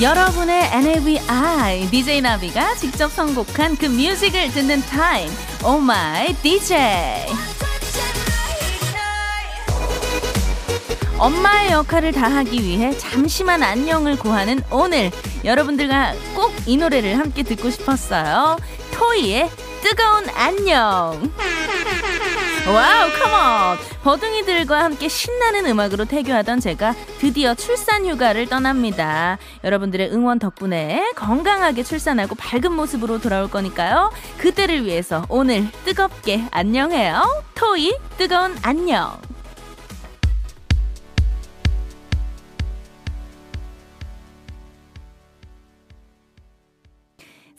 여러분의 NAVI DJ 나비가 직접 선곡한 그 뮤직을 듣는 타임. Oh My DJ. 엄마의 역할을 다하기 위해 잠시만 안녕을 구하는 오늘 여러분들과 꼭 이 노래를 함께 듣고 싶었어요. 토이의 뜨거운 안녕. Wow, come on! 버둥이들과 함께 신나는 음악으로 태교하던 제가 드디어 출산 휴가를 떠납니다. 여러분들의 응원 덕분에 건강하게 출산하고 밝은 모습으로 돌아올 거니까요. 그때를 위해서 오늘 뜨겁게 안녕해요. 토이 뜨거운 안녕.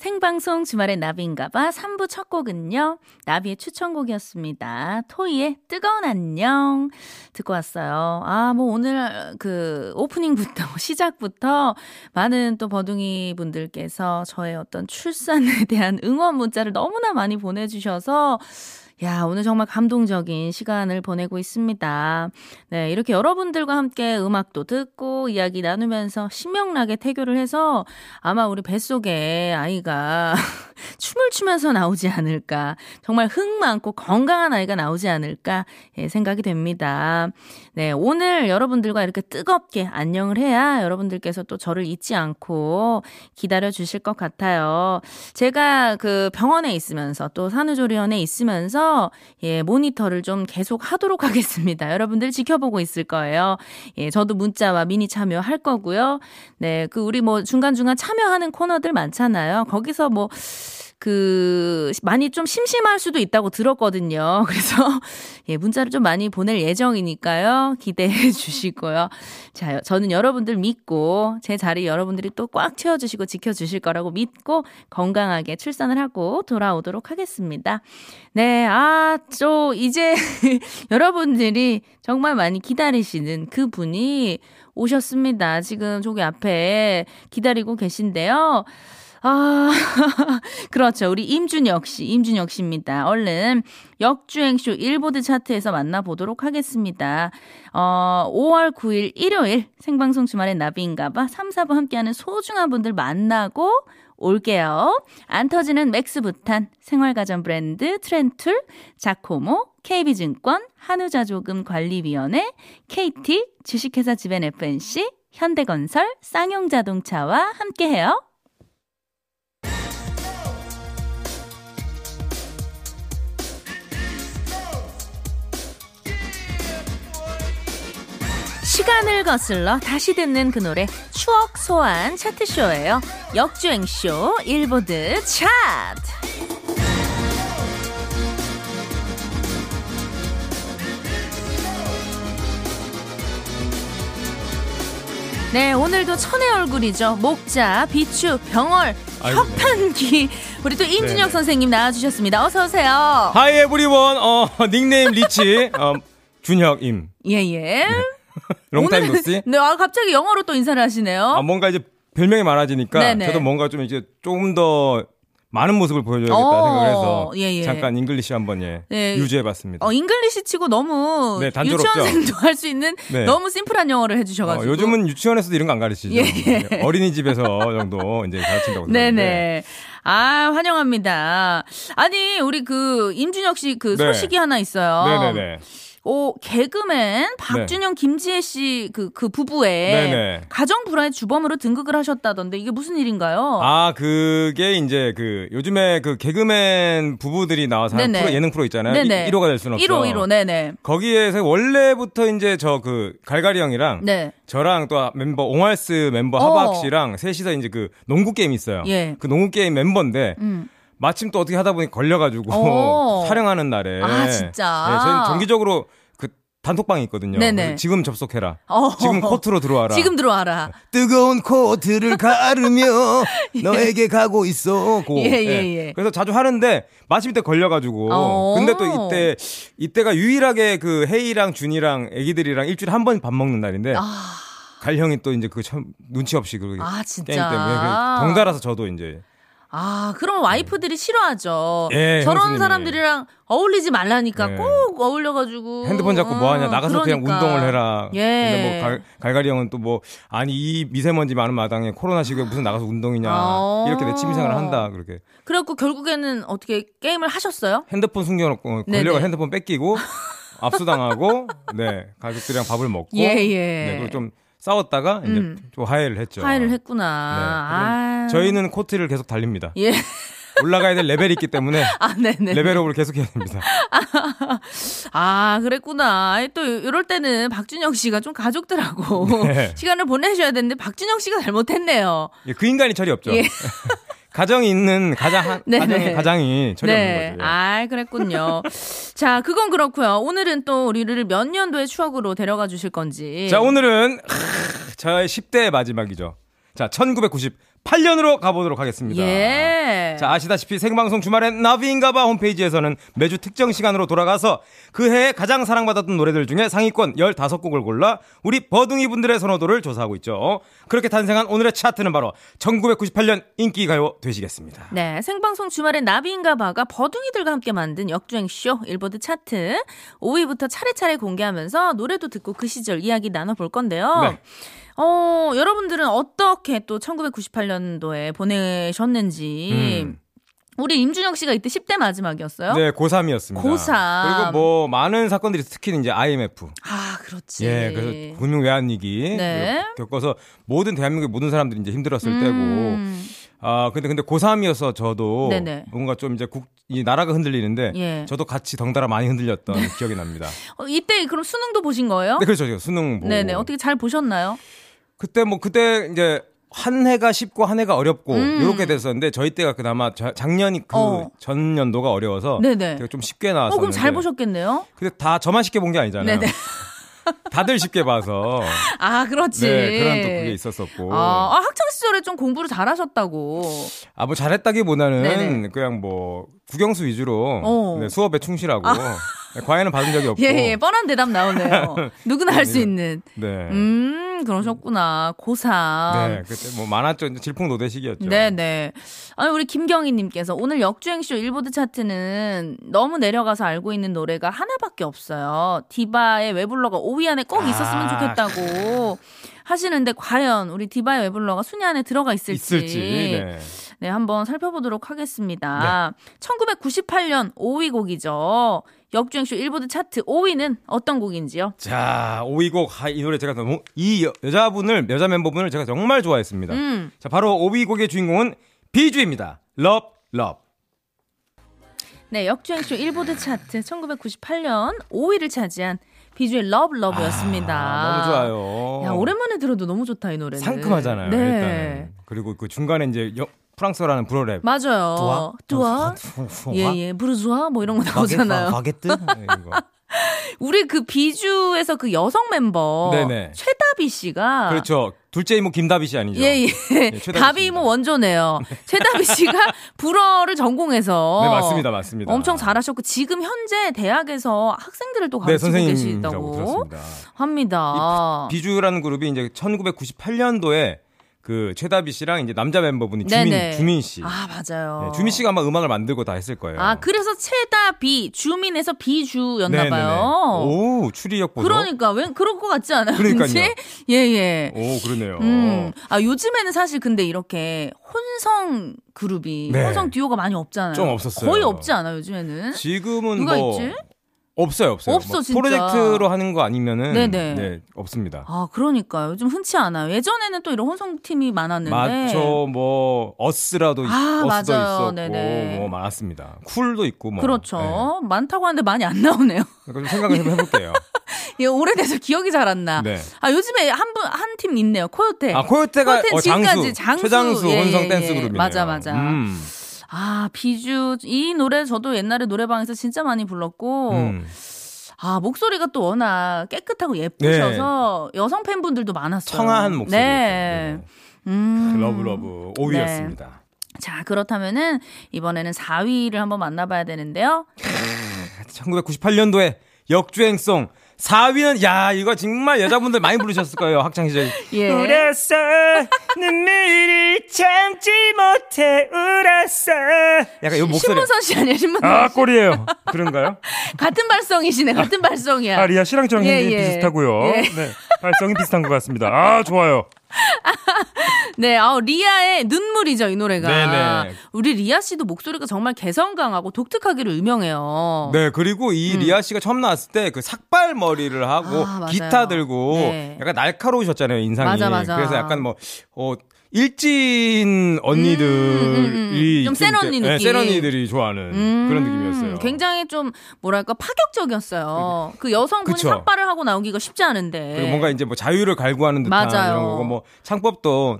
생방송 주말의 나비인가봐 3부 첫 곡은요. 나비의 추천곡이었습니다. 토이의 뜨거운 안녕 듣고 왔어요. 아, 뭐 오늘 그 오프닝부터 시작부터 많은 또 버둥이 분들께서 저의 어떤 출산에 대한 응원 문자를 너무나 많이 보내주셔서 야, 오늘 정말 감동적인 시간을 보내고 있습니다. 네, 이렇게 여러분들과 함께 음악도 듣고 이야기 나누면서 신명나게 태교를 해서 아마 우리 뱃속에 아이가 춤을 추면서 나오지 않을까. 정말 흥 많고 건강한 아이가 나오지 않을까 예, 생각이 됩니다. 네, 오늘 여러분들과 이렇게 뜨겁게 안녕을 해야 여러분들께서 또 저를 잊지 않고 기다려 주실 것 같아요. 제가 그 병원에 있으면서 또 산후조리원에 있으면서 예, 모니터를 좀 계속 하도록 하겠습니다. 여러분들 지켜보고 있을 거예요. 예, 저도 문자와 미니 참여할 거고요. 네, 그 우리 뭐 중간중간 참여하는 코너들 많잖아요. 거기서 뭐 그, 많이 좀 심심할 수도 있다고 들었거든요. 그래서, 예, 문자를 좀 많이 보낼 예정이니까요. 기대해 주시고요. 자, 저는 여러분들 믿고, 제 자리 여러분들이 또 꽉 채워 주시고 지켜 주실 거라고 믿고, 건강하게 출산을 하고 돌아오도록 하겠습니다. 네, 아, 저, 이제, 여러분들이 정말 많이 기다리시는 그 분이 오셨습니다. 지금 저기 앞에 기다리고 계신데요. 아, 그렇죠. 우리 임준혁 씨, 임준혁 씨입니다. 얼른 역주행쇼 일보드 차트에서 만나보도록 하겠습니다. 어, 5월 9일 일요일 생방송 주말의 나비인가봐 3, 4부 함께하는 소중한 분들 만나고 올게요. 안 터지는 맥스부탄, 생활가전 브랜드 트렌툴, 자코모, KB증권, 한우자조금관리위원회, KT, 주식회사 지벤 FNC, 현대건설, 쌍용자동차와 함께해요. 시간을 거슬러 다시 듣는 그 노래 추억 소환 차트쇼예요. 역주행쇼 일보드 차트. 네, 오늘도 천의 얼굴이죠. 목자, 비추, 병얼, 협판기. 우리 또 임준혁 네네. 선생님 나와주셨습니다. 어서 오세요. Hi everyone, 어, nickname rich, 어, 준혁임. 예, 예. 네. Long time no see? 네, 아, 갑자기 영어로 또 인사를 하시네요. 아, 뭔가 이제 별명이 많아지니까 네네. 저도 뭔가 좀 이제 조금 더 많은 모습을 보여줘야겠다 어, 생각을 해서 예, 예. 잠깐 English 한번 예, 네. 유지해봤습니다. 어, English 치고 너무 네, 유치원생도 할 수 있는 네. 너무 심플한 영어를 해주셔가지고 어, 요즘은 유치원에서도 이런 거 안 가르치죠. 예, 예. 네, 어린이집에서 정도 이제 가르친다고 네네. 아 환영합니다. 아니 우리 그 임준혁 씨 그 소식이 하나 있어요. 네네네. 오, 개그맨 박준형, 네. 김지혜 씨 그, 그 부부의 네네. 가정 불화의 주범으로 등극을 하셨다던데 이게 무슨 일인가요? 아, 그게 이제 그 요즘에 그 개그맨 부부들이 나와서 하는 프로, 예능 프로 있잖아요. 네네. 1호가 될 수는 없죠. 1호, 1호, 네네. 거기에서 원래부터 이제 저 그 갈갈이 형이랑 네. 저랑 또 멤버 옹알스 멤버 하박 어. 씨랑 셋이서 이제 그 농구 게임 있어요. 예. 그 농구 게임 멤버인데 음. 마침 또 어떻게 하다 보니 걸려가지고 어. 촬영하는 날에 아 진짜 네, 저희는 정기적으로 그 단톡방이 있거든요. 지금 접속해라. 어. 지금 코트로 들어와라. 지금 들어와라. 뜨거운 코트를 가르며 예. 너에게 가고 있어. 고. 예, 예, 예, 예. 그래서 자주 하는데 마침 때 걸려가지고. 어. 근데 또 이때 이때가 유일하게 그 헤이랑 준이랑 애기들이랑 일주일에 한 번 밥 먹는 날인데. 아. 갈 형이 또 이제 그 참, 눈치 없이 그 아, 진짜? 게임 때문에 덩달아서 저도 이제 아, 그럼 와이프들이 싫어하죠. 예, 저런 형수님이. 사람들이랑 어울리지 말라니까 예. 꼭 어울려가지고. 핸드폰 잡고 뭐 하냐. 나가서 그러니까. 그냥 운동을 해라. 예. 근데 뭐 갈, 갈갈이 형은 또 뭐, 아니, 이 미세먼지 많은 마당에 코로나 시국에 무슨 나가서 운동이냐. 어. 이렇게 내 취미생활을 한다. 그렇게. 그래갖고 결국에는 어떻게 게임을 하셨어요? 핸드폰 숨겨놓고, 걸려가 핸드폰 뺏기고, 압수당하고, 네. 가족들이랑 밥을 먹고. 예, 예. 네. 그리고 좀 싸웠다가 이제 음. 좀 화해를 했죠. 화해를 했구나. 네. 아. 저희는 코트를 계속 달립니다. 예. 올라가야 될 레벨이 있기 때문에 아, 레벨업을 계속 해야 됩니다. 아, 그랬구나. 또 이럴 때는 박준영 씨가 좀 가족들하고 네. 시간을 보내셔야 되는데 박준영 씨가 잘못했네요. 예, 그 인간이 철이 없죠. 예. 가정이 있는 가장 한, 네, 가정이 네. 가장이 철이 네. 거죠. 예. 아, 그랬군요. 자, 그건 그렇고요. 오늘은 또 우리를 몇 년도의 추억으로 데려가 주실 건지. 자, 오늘은 저의 10대 마지막이죠. 자, 1990 8년으로 가보도록 하겠습니다. 예. 자, 아시다시피 생방송 주말엔 나비인가봐 홈페이지에서는 매주 특정 시간으로 돌아가서 그 해에 가장 사랑받았던 노래들 중에 상위권 15곡을 골라 우리 버둥이 분들의 선호도를 조사하고 있죠. 그렇게 탄생한 오늘의 차트는 바로 1998년 인기가요 되시겠습니다. 네, 생방송 주말엔 나비인가봐가 버둥이들과 함께 만든 역주행쇼 일보드 차트 5위부터 차례차례 공개하면서 노래도 듣고 그 시절 이야기 나눠볼 건데요. 네. 어, 여러분들은 어떻게 또 1998년도에 보내셨는지. 음. 우리 임준혁 씨가 이때 10대 마지막이었어요? 네, 고3이었습니다. 고3. 그리고 뭐 많은 사건들이 특히 이제 IMF. 아, 그렇지. 예, 그래서 금융 외환 위기 네. 겪어서 모든 대한민국의 모든 사람들이 이제 힘들었을 음. 때고. 아, 근데 근데 고3이어서 저도 네네. 뭔가 좀 이제 국, 이 나라가 흔들리는데 예. 저도 같이 덩달아 많이 흔들렸던 네. 기억이 납니다. 어, 이때 그럼 수능도 보신 거예요? 네, 그렇죠. 수능 보고. 네네. 어떻게 잘 보셨나요? 그때 뭐 그때 이제 한 해가 쉽고 한 해가 어렵고 음. 이렇게 됐었는데 저희 때가 그나마 자, 작년이 그 어. 전년도가 어려워서 네네. 좀 쉽게 나왔었는데. 어, 그럼 잘 보셨겠네요. 근데 다 저만 쉽게 본 게 아니잖아요. 네네. 다들 쉽게 봐서. 아, 그렇지. 네, 그런 또 그게 있었었고. 아, 아 학창 시절에 좀 공부를 잘하셨다고. 아, 뭐 잘했다기보다는 네네. 그냥 뭐 국영수 위주로 어. 네, 수업에 충실하고. 아. 네, 과외는 받은 적이 없고. 예, 예, 뻔한 대답 나오네요. 누구나 할 수 있는. 네. 음, 그러셨구나. 고3. 네, 그때 뭐 많았죠. 질풍노대식이었죠. 네, 네. 아니, 우리 김경희님께서 오늘 역주행쇼 일보드 차트는 너무 내려가서 알고 있는 노래가 하나밖에 없어요. 디바의 외불러가 5위 안에 꼭 있었으면 아. 좋겠다고 하시는데 과연 우리 디바의 외불러가 순위 안에 들어가 있을지. 있을지. 네. 네, 한번 살펴보도록 하겠습니다. 네. 1998년 5위 곡이죠. 역주행쇼 일보드 차트 5위는 어떤 곡인지요? 자, 5위 곡. 아, 이 노래 제가 너무, 이 여, 자분을 여자 멤버분을 제가 정말 좋아했습니다. 음. 자, 바로 5위 곡의 주인공은 비주입니다. Love, Love. 네, 역주행쇼 일보드 차트 1998년 5위를 차지한 비주의 Love Love였습니다. 아, 너무 좋아요. 야, 오랜만에 들어도 너무 좋다 이 노래는. 상큼하잖아요. 네. 일단 그리고 그 중간에 이제 여, 프랑스어라는 불어랩. 맞아요. 두아? 두아? 예예. 부르주아 뭐 이런 거 나오잖아요. 바게트? 네, 우리 그 비주에서 그 여성 멤버 네네. 최다비 씨가 그렇죠. 둘째 이모 김다비 씨 아니죠? 예, 예. 네, 다비 이모 원조네요. 최다비 씨가 불어를 전공해서 네, 맞습니다. 맞습니다. 엄청 잘하셨고 지금 현재 대학에서 학생들을 또 네, 가르치고 네, 계시다고 합니다. 비주라는 그룹이 이제 1998년도에 그 최다비 씨랑 이제 남자 멤버분이 주민 네네. 주민 씨. 아 맞아요. 네, 주민 씨가 아마 음악을 만들고 다 했을 거예요. 아 그래서 최다비 주민에서 비주였나 봐요. 오 추리력 보소. 그러니까 왜 그럴 것 같지 않아요? 그러니까요. 예예. 예. 오 그러네요. 음. 아 요즘에는 사실 근데 이렇게 혼성 그룹이 네. 혼성 듀오가 많이 없잖아요. 좀 없었어요. 거의 없지 않아요 요즘에는. 지금은 누가 뭐 있지? 없어요, 없어요. 없어, 뭐 진짜. 프로젝트로 하는 거 아니면은 네네. 네, 없습니다. 아, 그러니까요. 요즘 흔치 않아요. 예전에는 또 이런 혼성팀이 많았는데. 맞죠. 뭐 어스라도 아, 어스도 맞아요. 있었고 네네. 뭐 많았습니다. 쿨도 있고 뭐. 그렇죠. 네. 많다고 하는데 많이 안 나오네요. 좀 생각을 좀 해볼게요. 예, 오래돼서 기억이 잘 안 나. 네. 아, 요즘에 한 분, 한 팀 있네요. 코요테. 아, 코요테가 코요테 어, 장수. 장수. 최장수 예, 혼성 예, 댄스 예. 그룹이네요. 맞아, 맞아. 음. 아, 비주. 이 노래 저도 옛날에 노래방에서 진짜 많이 불렀고. 음. 아, 목소리가 또 워낙 깨끗하고 예쁘셔서 네. 여성 팬분들도 많았어요. 청아한 목소리. 네. 네. 음. Love Love 5위였습니다. 네. 자, 그렇다면은 이번에는 4위를 한번 만나봐야 되는데요. 1998년도에 역주행송 4위는 야 이거 정말 여자분들 많이 부르셨을 거예요 학창 시절. 예. 울었어 눈물을 참지 못해 울었어. 약간 이 목소리. 신문선 씨 아니에요 신문선 아 골이에요. 그런가요? 같은 발성이시네 같은 발성이야. 아 리아 씨랑 저랑 예, 예. 비슷하고요. 예. 네 발성이 비슷한 것 같습니다. 아 좋아요. 네, 아, 리아의 눈물이죠, 이 노래가. 네네. 우리 리아 씨도 목소리가 정말 개성 강하고 독특하기로 유명해요. 네, 그리고 이 음. 리아 씨가 처음 나왔을 때 그 삭발 머리를 하고 아, 기타 들고 네. 약간 날카로우셨잖아요, 인상이. 맞아, 맞아. 그래서 약간 뭐, 어, 일진 언니들이 음, 음, 음, 음. 좀센 언니 네, 느낌, 센 언니들이 좋아하는 그런 느낌이었어요. 굉장히 좀 뭐랄까 파격적이었어요. 그 여성분이 그쵸. 삭발을 하고 나오기가 쉽지 않은데. 그리고 뭔가 이제 뭐 자유를 갈구하는 듯한 맞아요. 이런 거고 뭐 창법도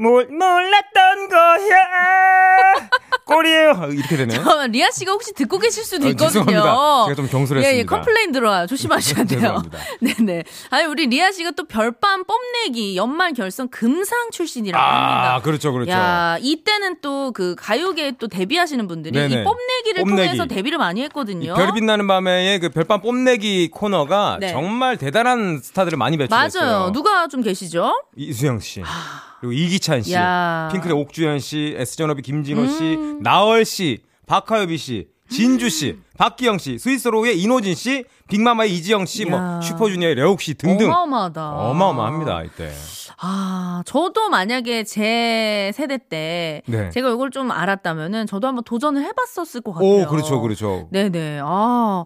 몰, 몰랐던 거야. 골이에요. 이렇게 되네요. 저, 리아 씨가 혹시 듣고 계실 수도 어, 있거든요. 죄송합니다. 제가 좀 경솔했습니다. 예, 예, complain 들어와요. 조심하셔야 돼요. 네네. 아니, 우리 리아 씨가 또 별밤 뽐내기 연말 결선 금상 출신이라고 아, 합니다. 아, 그렇죠, 그렇죠. 야, 이때는 또 그 가요계에 또 데뷔하시는 분들이 네네. 이 뽐내기를 뽐내기. 통해서 데뷔를 많이 했거든요. 별이 빛나는 밤에의 그 별밤 뽐내기 코너가 네. 정말 대단한 스타들을 많이 배출했어요. 맞아요. 누가 좀 계시죠? 이수영 씨. 그리고 이기찬 씨, 야. 핑클의 옥주현 씨, SG워너비의 김진호 씨, 음. 나얼 씨, 박화요비 씨, 진주 씨, 박기영 씨, 스윗소로우의 인호진 씨, 빅마마의 이지영 씨, 뭐 슈퍼주니어의 려욱 씨 등등 어마어마하다. 어마어마합니다 이때. 아, 저도 만약에 제 세대 때 네. 제가 이걸 좀 알았다면은 저도 한번 도전을 해봤었을 것 같아요. 오, 그렇죠, 그렇죠. 네네. 아.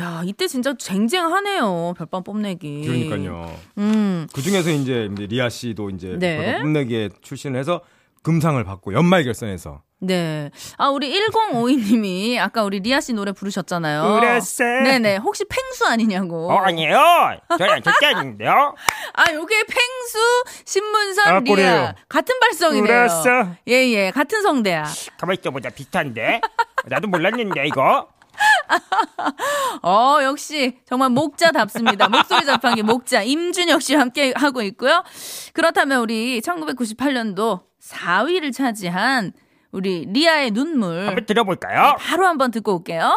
야, 이때 진짜 쟁쟁하네요. 별밤 뽐내기. 그러니까요. 음. 그 중에서 이제 리아 씨도 이제 네. 별밤 뽐내기에 출신을 해서 금상을 받고 연말 결선에서 네. 아, 우리 1052님이 아까 우리 리아 씨 노래 부르셨잖아요. 그랬어. 네네. 혹시 팽수 아니냐고. 어, 아니에요. 저는 절대 아닌데요. 아, 요게 팽수, 신문선, 아, 리아. 그래요. 같은 발성이네요. 그랬어. 예, 예. 같은 성대야. 가만히 있어 보자. 비슷한데. 나도 몰랐는데, 이거. 어, 역시 정말 목자답습니다. 목소리 자판기 목자 임준혁 씨와 함께 하고 있고요. 그렇다면 우리 1998년도 4위를 차지한 우리 리아의 눈물 한번 들어볼까요? 바로 한번 듣고 올게요.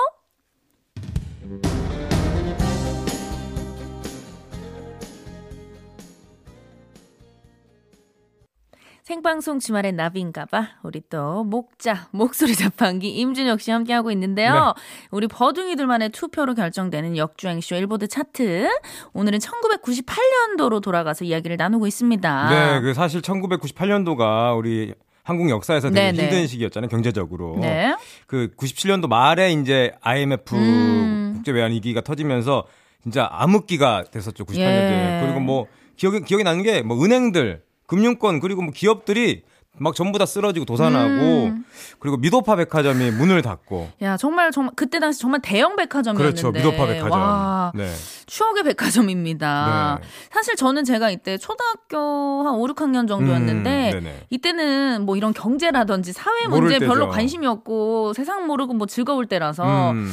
생방송 주말의 나비인가봐. 우리 또 목자, 목소리 자판기 임준혁 씨 함께 하고 있는데요. 네. 우리 버둥이들만의 투표로 결정되는 역주행 쇼 일보드 차트. 오늘은 1998년도로 돌아가서 이야기를 나누고 있습니다. 네, 그 사실 1998년도가 우리 한국 역사에서 되게 네네. 힘든 시기였잖아요, 경제적으로. 네. 그 97년도 말에 이제 IMF 음. 국제 외환 위기가 터지면서 진짜 암흑기가 됐었죠, 98년도에. 예. 그리고 뭐 기억이 기억이 나는 게 뭐 은행들 금융권 그리고 뭐 기업들이 막 전부 다 쓰러지고 도산하고 음. 그리고 미도파 백화점이 문을 닫고. 야 정말 정말 그때 당시 정말 대형 백화점이었는데. 그렇죠 미도파 백화점. 와, 네. 추억의 백화점입니다. 네. 사실 저는 제가 이때 초등학교 한 5, 6학년 정도였는데 음, 이때는 뭐 이런 경제라든지 사회 문제 별로 관심이 없고 세상 모르고 뭐 즐거울 때라서. 음.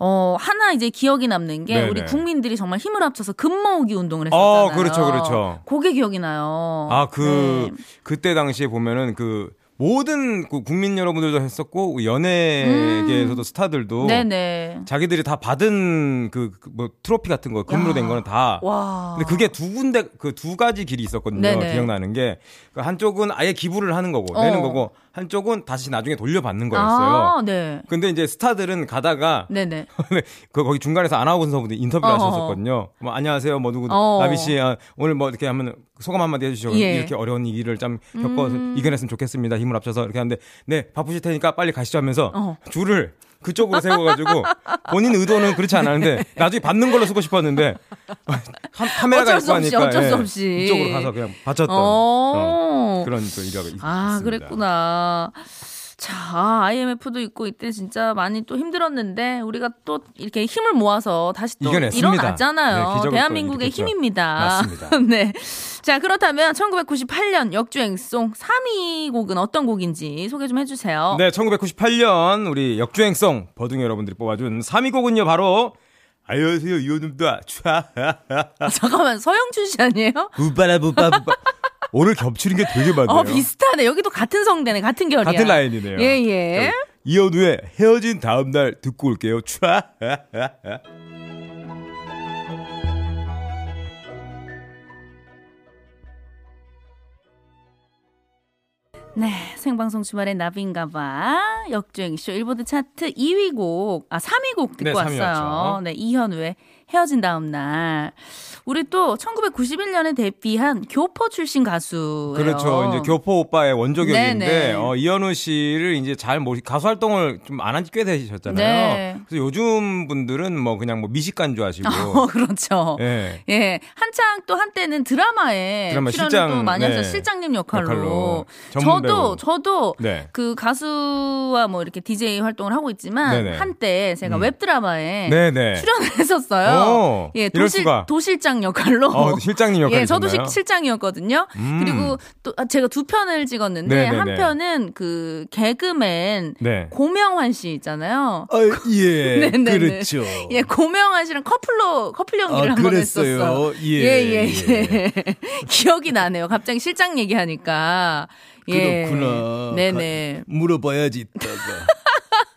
어, 하나 이제 기억이 남는 게 네네. 우리 국민들이 정말 힘을 합쳐서 금 모으기 운동을 어, 했었잖아요. 어, 그렇죠, 그렇죠. 그게 기억이 나요. 아, 그, 네. 그때 당시에 보면은 그 모든 그 국민 여러분들도 했었고 연예계에서도 음. 스타들도 네네. 자기들이 다 받은 그 뭐 트로피 같은 거 금으로 야. 된 거는 다. 와. 근데 그게 두 군데 그 두 가지 길이 있었거든요. 네네. 기억나는 게그 한쪽은 아예 기부를 하는 거고 어. 내는 거고 한쪽은 다시 나중에 돌려받는 거였어요. 아, 네. 근데 이제 스타들은 가다가 네네. 그 거기 중간에서 아나운서분들이 인터뷰를 어허. 하셨었거든요. 뭐 안녕하세요, 뭐 누구 어. 나비 씨 아, 오늘 뭐 이렇게 하면 소감 한마디 해주시죠. 예. 이렇게 어려운 위기를 좀 겪어서 음. 이겨냈으면 좋겠습니다. 힘을 합쳐서 이렇게 하는데 네 바쁘실 테니까 빨리 가시죠 하면서 어. 줄을 그쪽으로 세워가지고 본인 의도는 그렇지 않았는데 나중에 받는 걸로 쓰고 싶었는데 카 메라가 있고 하니까 어쩔 수 없이 예, 이쪽으로 가서 그냥 받쳤던 어. 그런 또 일화가 있습니다. 아 그랬구나. 자, 아, IMF도 있고 이때 진짜 많이 또 힘들었는데 우리가 또 이렇게 힘을 모아서 다시 또 이겨냈습니다. 일어났잖아요. 네, 대한민국의 힘입니다. 맞습니다. 네. 자, 그렇다면 1998년 역주행송 3위 곡은 어떤 곡인지 소개 좀 해주세요. 네, 1998년 우리 역주행송 버둥이 여러분들이 뽑아준 3위 곡은요, 바로 안녕하세요, 이호num다. 아, 잠깐만, 서영춘 씨 아니에요? 부바라부바부바. 오늘 겹치는 게 되게 많네요. 어, 비슷하네. 여기도 같은 성대네. 같은 결이야. 같은 라인이네요. 예, 예. 이현우의 헤어진 다음 날 듣고 올게요. 촤. 네, 생방송 주말에 나비인가봐 역주행쇼 일보드 차트 2위 곡, 아 3위 곡 듣고 네, 왔어요. 네, 이현우의 헤어진 다음 날. 우리 또 1991년에 데뷔한 교포 출신 가수. 그렇죠. 이제 교포 오빠의 원조격인데 어, 이현우 씨를 이제 잘 모시 가수 활동을 좀 안 한 지 꽤 되셨잖아요. 네. 그래서 요즘 분들은 뭐 그냥 뭐 미식간 좋아하시고. 어, 그렇죠. 예. 예. 한창 또 한때는 드라마에 드라마 실장 많이 하셔 네. 실장님 역할로. 역할로. 저도 저도 네. 그 가수와 뭐 이렇게 DJ 활동을 하고 있지만 네네. 한때 제가 음. 웹 드라마에 출연을 했었어요. 오, 예, 도실 도실장 역할로. 어, 실장님 역할. 예, 저도 시, 실장이었거든요. 음. 그리고 또 아, 제가 두 편을 찍었는데 네네네. 한 편은 그 개그맨 네. 고명환 씨 있잖아요. 어, 예. 그렇죠. 예, 고명환 씨랑 커플로 커플 연기를 아, 한번 했었어요. 예, 예, 예. 예. 기억이 나네요. 갑자기 실장 얘기하니까. 예. 그렇구나. 네네. 물어봐야지 이따가.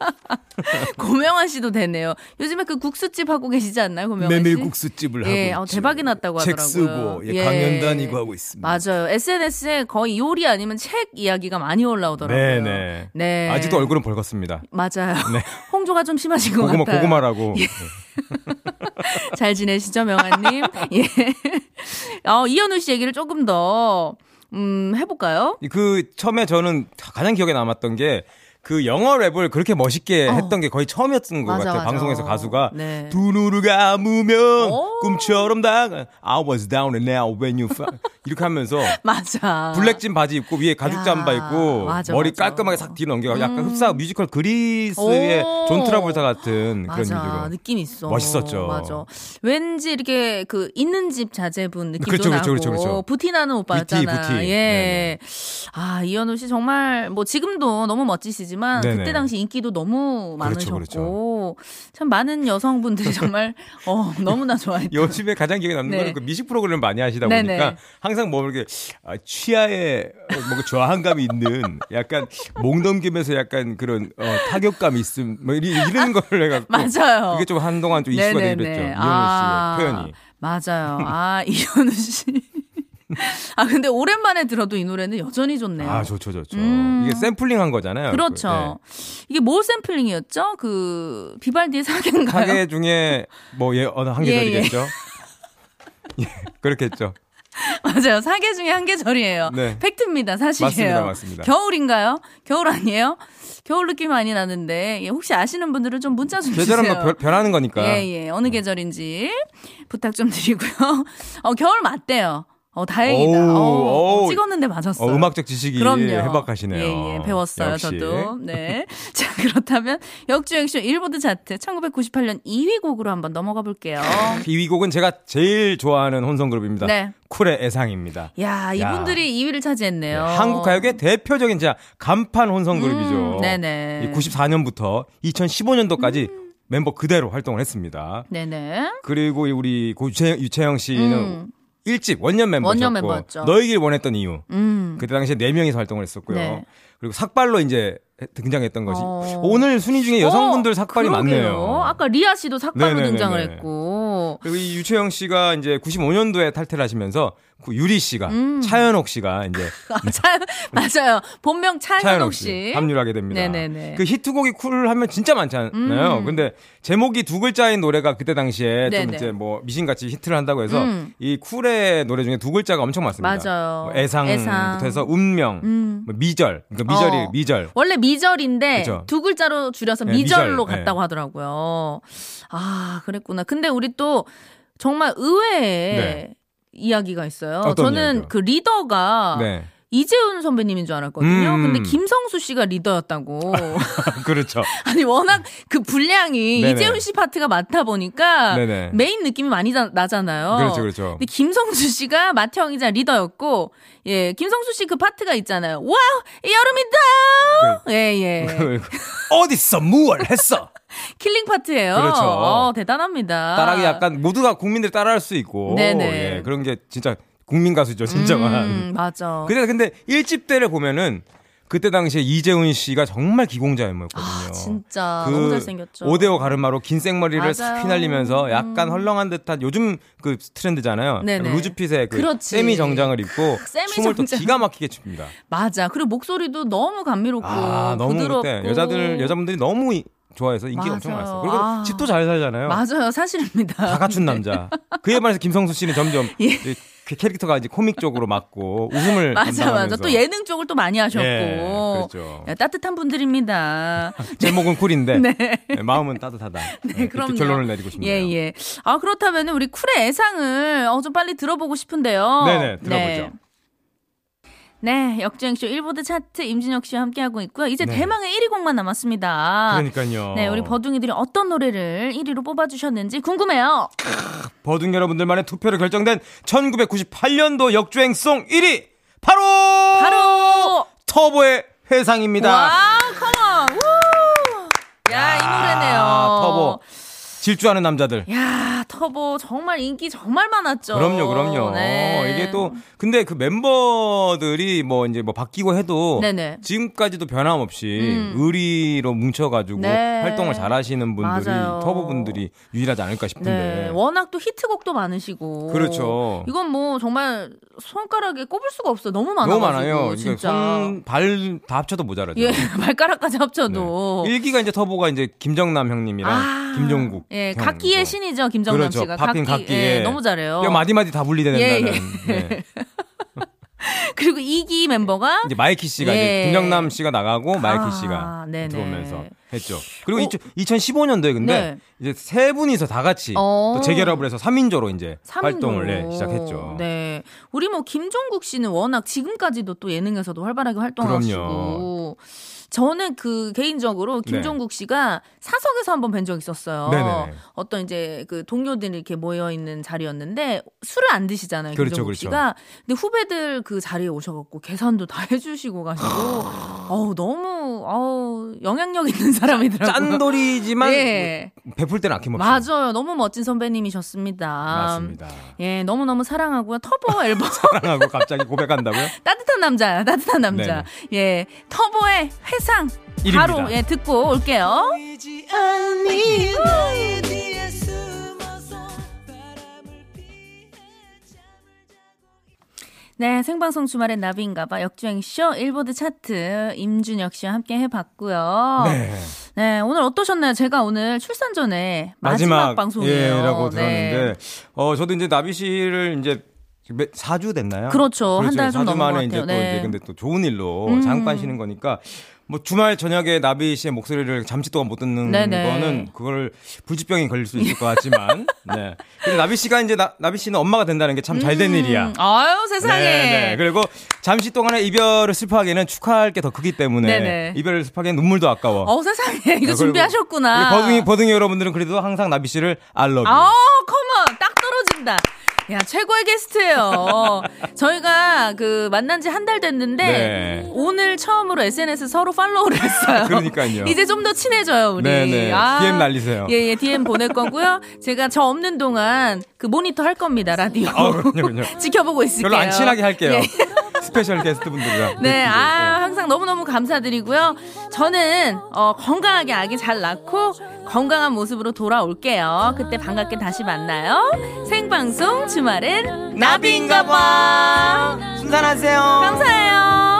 고명환 씨도 되네요. 요즘에 그 국수집 하고 계시지 않나요, 고명환 씨? 메밀 국수집을 예, 하고 어, 대박이 났다고 하더라고요. 책 쓰고 예, 강연 다니고 하고 있습니다. 맞아요. SNS에 거의 요리 아니면 책 이야기가 많이 올라오더라고요. 네네. 네. 네. 아직도 얼굴은 벌겋습니다. 맞아요. 네. 홍조가 좀 심하신 것 고구마, 같아요. 고구마라고. 예. 잘 지내시죠, 명환님? 예. 어, 이현우 씨 얘기를 조금 더 음, 해볼까요? 그 처음에 저는 가장 기억에 남았던 게 그 영어 랩을 그렇게 멋있게 어. 했던 게 거의 처음이었던 것 맞아, 같아요. 맞아. 방송에서 가수가 네. 두 눈을 감으면 오. 꿈처럼 다 I was down and now when you 이렇게 하면서 맞아. 블랙진 바지 입고 위에 가죽 잠바 입고 맞아, 머리 깔끔하게 싹 뒤로 넘겨 약간 음. 흡사 뮤지컬 그리스의 오. 존 트라볼타 같은 그런 뮤지컬 느낌 있어. 멋있었죠. 맞아. 왠지 이렇게 그 있는 집 자제분 느낌도 그렇죠, 나고 그렇죠, 그렇죠, 그렇죠. 부티 나는 오빠였잖아. 부티, 부티. 예. 네네. 아 이현우 씨 정말 뭐 지금도 너무 멋지시죠. 아시지만 네네. 그때 당시 인기도 너무 많으셨고 그렇죠, 그렇죠. 참 많은 여성분들이 정말 어, 너무나 좋아했죠. 요즘에 가장 기억에 남는 네. 거는 그 미식 프로그램 을 많이 하시다 보니까 네네. 항상 뭐 이렇게 아, 취하에 뭔가 저항감이 있는 약간 몽넘김에서 약간 그런 어, 타격감이 있음 뭐 이런 걸 해가 맞아요. 그게 좀 한동안 좀 이슈가 했죠. 이현우 씨의 아, 표현이. 맞아요. 아 이현우 씨. 아 근데 오랜만에 들어도 이 노래는 여전히 좋네요. 아 좋죠 좋죠. 음. 이게 샘플링한 거잖아요. 그렇죠. 네. 이게 뭐 샘플링이었죠? 그 비발디의 사계인가요? 사계 중에 뭐 예 어느 한 계절이겠죠. 예, 예. 예, 그렇겠죠. 맞아요. 사계 중에 한 계절이에요. 네. 팩트입니다. 사실이에요. 맞습니다. 맞습니다. 겨울인가요? 겨울 아니에요? 겨울 느낌 많이 나는데 예, 혹시 아시는 분들은 좀 문자 좀 계절은 주세요. 뭐 변하는 거니까. 예, 예. 어느 계절인지 부탁 좀 드리고요. 어, 겨울 맞대요. 어, 다행이다. 오, 어, 오, 찍었는데 맞았어요. 어, 음악적 지식이 그럼요. 해박하시네요. 예, 예, 배웠어요, 역시. 저도. 네. 자, 그렇다면 역주행쇼 일보드 차트 1998년 2위 곡으로 한번 넘어가 볼게요. 2위 곡은 제가 제일 좋아하는 혼성 그룹입니다. 네. 쿨의 애상입니다. 야, 이분들이 야. 2위를 차지했네요. 네, 한국 가요계 대표적인 진짜 간판 혼성 그룹이죠. 음, 네네. 94년부터 2015년도까지 음. 멤버 그대로 활동을 했습니다. 네네. 그리고 우리 유채영 씨는 음. 1집 원년 멤버셨고 원년 멤버였죠. 너희길 원했던 이유. 음. 그때 당시에 4명이서 활동을 했었고요. 네. 그리고 삭발로 이제 등장했던 것이 어. 오늘 순위 중에 여성분들 어, 삭발이 그러게요. 많네요. 아까 리아 씨도 삭발로 네네네네. 등장을 했고 그리고 이 유채영 씨가 이제 95년도에 탈퇴를 하시면서 그 유리 씨가 음. 차현옥 씨가 이제 아, 차, 맞아요. 본명 차현옥, 차현옥 씨. 씨 합류하게 됩니다. 네네네. 그 히트곡이 쿨 하면 진짜 많잖아요. 음. 근데 제목이 두 글자인 노래가 그때 당시에 네네. 좀 이제 뭐 미신같이 히트를 한다고 해서 음. 이 쿨의 노래 중에 두 글자가 엄청 많습니다. 맞아요. 뭐 애상부터 애상. 해서 운명, 음. 뭐 미절, 그러니까 미절이 어. 미절. 원래 미절인데 그쵸? 두 글자로 줄여서 네, 미절로 미절. 갔다고 네. 하더라고요. 아 그랬구나. 근데 우리 또 정말 의외의 네. 이야기가 있어요. 저는 이야기요? 그 리더가 네. 이재훈 선배님인 줄 알았거든요. 음. 근데 김성수 씨가 리더였다고. 그렇죠. 아니 워낙 그 분량이 네네. 이재훈 씨 파트가 많다 보니까 네네. 메인 느낌이 많이 나잖아요. 그렇죠, 그렇죠. 근데 김성수 씨가 맏형이자 리더였고, 예, 김성수 씨 그 파트가 있잖아요. Wow, 여름이다. 네. 예, 예. 어딨어, 무얼 했어. killing part예요. 그렇죠. 어, 대단합니다. 따라하기 약간 모두가 국민들 따라할 수 있고, 네네. 예, 그런 게 진짜 국민 가수죠, 진정한. 음, 맞아. 근데 근데 1집 때를 보면은 그때 당시에 이재훈 씨가 정말 귀공자 외모였거든요. 아, 진짜 그 너무 잘생겼죠. 오대오 가르마로 긴 생머리를 싹 휘날리면서 약간 음. 헐렁한 듯한 요즘 그 트렌드잖아요. loose fit의 그 세미 정장을 입고 세미 춤을 정장. 또 기가 막히게 춥니다. 맞아. 그리고 목소리도 너무 감미롭고 아, 너무 부드럽고 여자들 여자분들이 너무 좋아해서 인기가 맞아요. 엄청 많았어요. 그리고 아. 집도 잘 살잖아요. 맞아요. 사실입니다. 다 갖춘 남자. 그에 반해서 김성수 씨는 점점 예. 그 캐릭터가 이제 코믹 쪽으로 맞고 웃음을 맞아 맞아 또 예능 쪽을 또 많이 하셨고 예, 그렇죠. 야, 따뜻한 분들입니다. 제목은 쿨인데 네. 네, 마음은 따뜻하다. 네, 네 그럼 결론을 내리고 싶네요. 예 예. 아 그렇다면 우리 쿨의 애상을 어, 좀 빨리 들어보고 싶은데요. 네네 들어보죠. 네. 네, 역주행쇼 1보드 차트 임진혁 씨와 함께하고 있고요. 이제 네. 대망의 1위 곡만 남았습니다. 그러니까요. 네, 우리 버둥이들이 어떤 노래를 1위로 뽑아주셨는지 궁금해요. 버둥 여러분들만의 투표로 결정된 1998년도 역주행song 1위! 바로! 바로! 터보의 회상입니다. wow, come on! 야, 이 노래네요. 터보. 질주하는 남자들. 야 터보 정말 인기 정말 많았죠. 그럼요, 그럼요. 네. 어, 이게 또 근데 그 멤버들이 뭐 이제 뭐 바뀌고 해도 네네. 지금까지도 변함없이 음. 의리로 뭉쳐가지고 네. 활동을 잘하시는 분들이 맞아요. 터보 분들이 유일하지 않을까 싶은데. 네. 워낙 또 히트곡도 많으시고. 그렇죠. 이건 뭐 정말 손가락에 꼽을 수가 없어요. 너무 많아요. 너무 많아요. 진짜. 손, 발다 합쳐도 모자라죠. 예, 발가락까지 합쳐도. 네. 1기가 이제 터보가 이제 김정남 형님이랑 아. 김종국. 예, 각기의 신이죠 김정남 그렇죠. 씨가. popping 각기, 각기. 예, 너무 잘해요. 뼈 마디 마디 다 분리된다는. 예, 예. 네. 그리고 2기 멤버가 이제 마이키 씨가 예. 이제 김정남 씨가 나가고 마이키 아, 씨가 네네. 들어오면서 했죠. 그리고 어? 2015년도에 근데 네. 이제 세 분이서 다 같이 어. 또 재결합을 해서 3인조로 이제 3인조. 활동을 네, 시작했죠. 네. 우리 뭐 김종국 씨는 워낙 지금까지도 또 예능에서도 활발하게 활동하시고 그럼요. 저는 그 개인적으로 네. 김종국 씨가 사석에서 한번 뵌 적 있었어요. 네네. 어떤 이제 그 동료들이 이렇게 모여 있는 자리였는데 술을 안 드시잖아요. 그렇죠, 김종국 그렇죠. 씨가. 근데 후배들 그 자리에 오셔갖고 계산도 다 해주시고 가시고, 어우 너무 어우 영향력 있는 사람이더라고요. 짠돌이지만 예. 베풀 때는 아낌없이. 맞아요. 너무 멋진 선배님이셨습니다. 맞습니다. 예, 너무 너무 사랑하고요. 터보 앨범. 사랑하고 갑자기 고백한다고요? 따뜻한 남자야, 따뜻한 남자. 네네. 예, 터보의 회 세상 바로 예, 듣고 올게요. 네, 생방송 주말엔 나비인가봐 역주행 쇼 일보드 차트 임준혁 씨와 함께 해봤고요. 네. 네, 오늘 어떠셨나요? 제가 오늘 출산 전에 마지막, 마지막 방송이에요. 예,라고 들었는데, 네. 어, 저도 이제 나비 씨를 이제 4주 됐나요? 그렇죠. 그렇죠. 한달 좀 넘은 것 같아요. 이제 또 네. 이제 근데 또 좋은 일로 음. 잠깐 쉬는 거니까 뭐 주말 저녁에 나비 씨의 목소리를 잠시 동안 못 듣는 네네. 거는 그걸 불치병이 걸릴 수 있을 것 같지만 네. 근데 나비 씨가 이제 나, 나비 씨는 엄마가 된다는 게 참 잘된 음. 일이야. 아유 세상에. 네, 네. 그리고 잠시 동안의 이별을 슬퍼하기에는 축하할 게 더 크기 때문에 네네. 이별을 슬퍼하기엔 눈물도 아까워. 어 세상에 이거 네, 준비하셨구나. 버둥이 버둥이 여러분들은 그래도 항상 나비 씨를 I love you. 아 come on 딱 떨어진다. 야, 최고의 게스트예요. 저희가 그 만난 지 한 달 됐는데 네. 오늘 처음으로 SNS 서로 follow를 했어요. 그러니까요. 이제 좀 더 친해져요, 우리. 네네. 아, DM 날리세요. 예, 예, DM 보낼 거고요. 제가 저 없는 동안 그 모니터 할 겁니다, 라디오. 아, 그럼요, 그럼요. 지켜보고 있을게요. 별로 안 친하게 할게요. 예. special guest 분들이랑. 네, 아, 항상 너무너무 감사드리고요. 저는 어, 건강하게 아기 잘 낳고 건강한 모습으로 돌아올게요. 그때 반갑게 다시 만나요. 생방송 주말엔 나비인가 봐. 순산하세요. 감사해요.